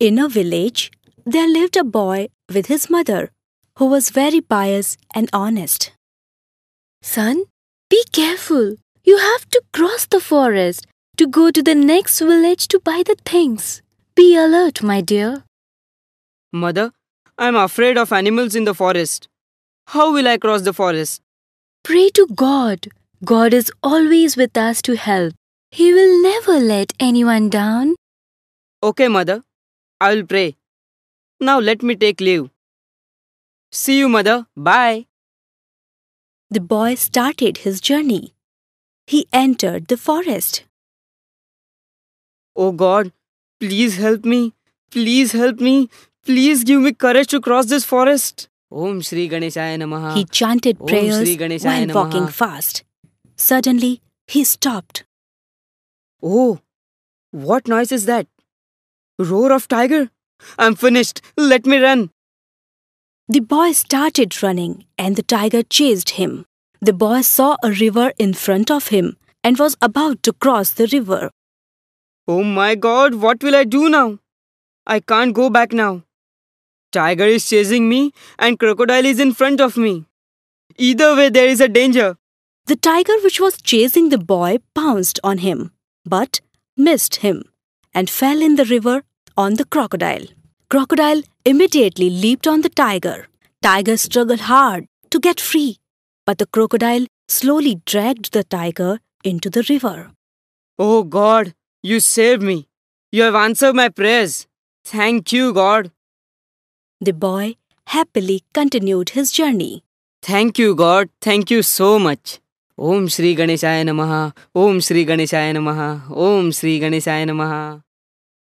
In a village, there lived a boy with his mother who was very pious and honest. Son, be careful. You have to cross the forest to go to the next village to buy the things. Be alert, my dear. Mother, I'm afraid of animals in the forest. How will I cross the forest? Pray to God. God is always with us to help. He will never let anyone down. Okay, mother. I will pray. Now let me take leave. See you, mother. Bye. The boy started his journey. He entered the forest. Oh God, please help me. Please help me. Please give me courage to cross this forest. Om Shri Ganeshaya Namaha. He chanted prayers while Namaha. walking fast. Suddenly, he stopped. Oh, what noise is that? Roar of tiger? I'm finished. Let me run. The boy started running and the tiger chased him. The boy saw a river in front of him and was about to cross the river. Oh my god, what will I do now? I can't go back now. Tiger is chasing me and crocodile is in front of me. Either way, there is a danger. The tiger which was chasing the boy pounced on him, but missed him and fell in the river on the crocodile. Crocodile immediately leaped on the tiger. Tiger struggled hard to get free, but the crocodile slowly dragged the tiger into the river. Oh God, you saved me. You have answered my prayers. Thank you, God. The boy happily continued his journey. Thank you, God. Thank you so much. Om Shri Ganeshaya Namaha. Om Shri Ganeshaya Namaha. Om Shri Ganeshaya Namaha.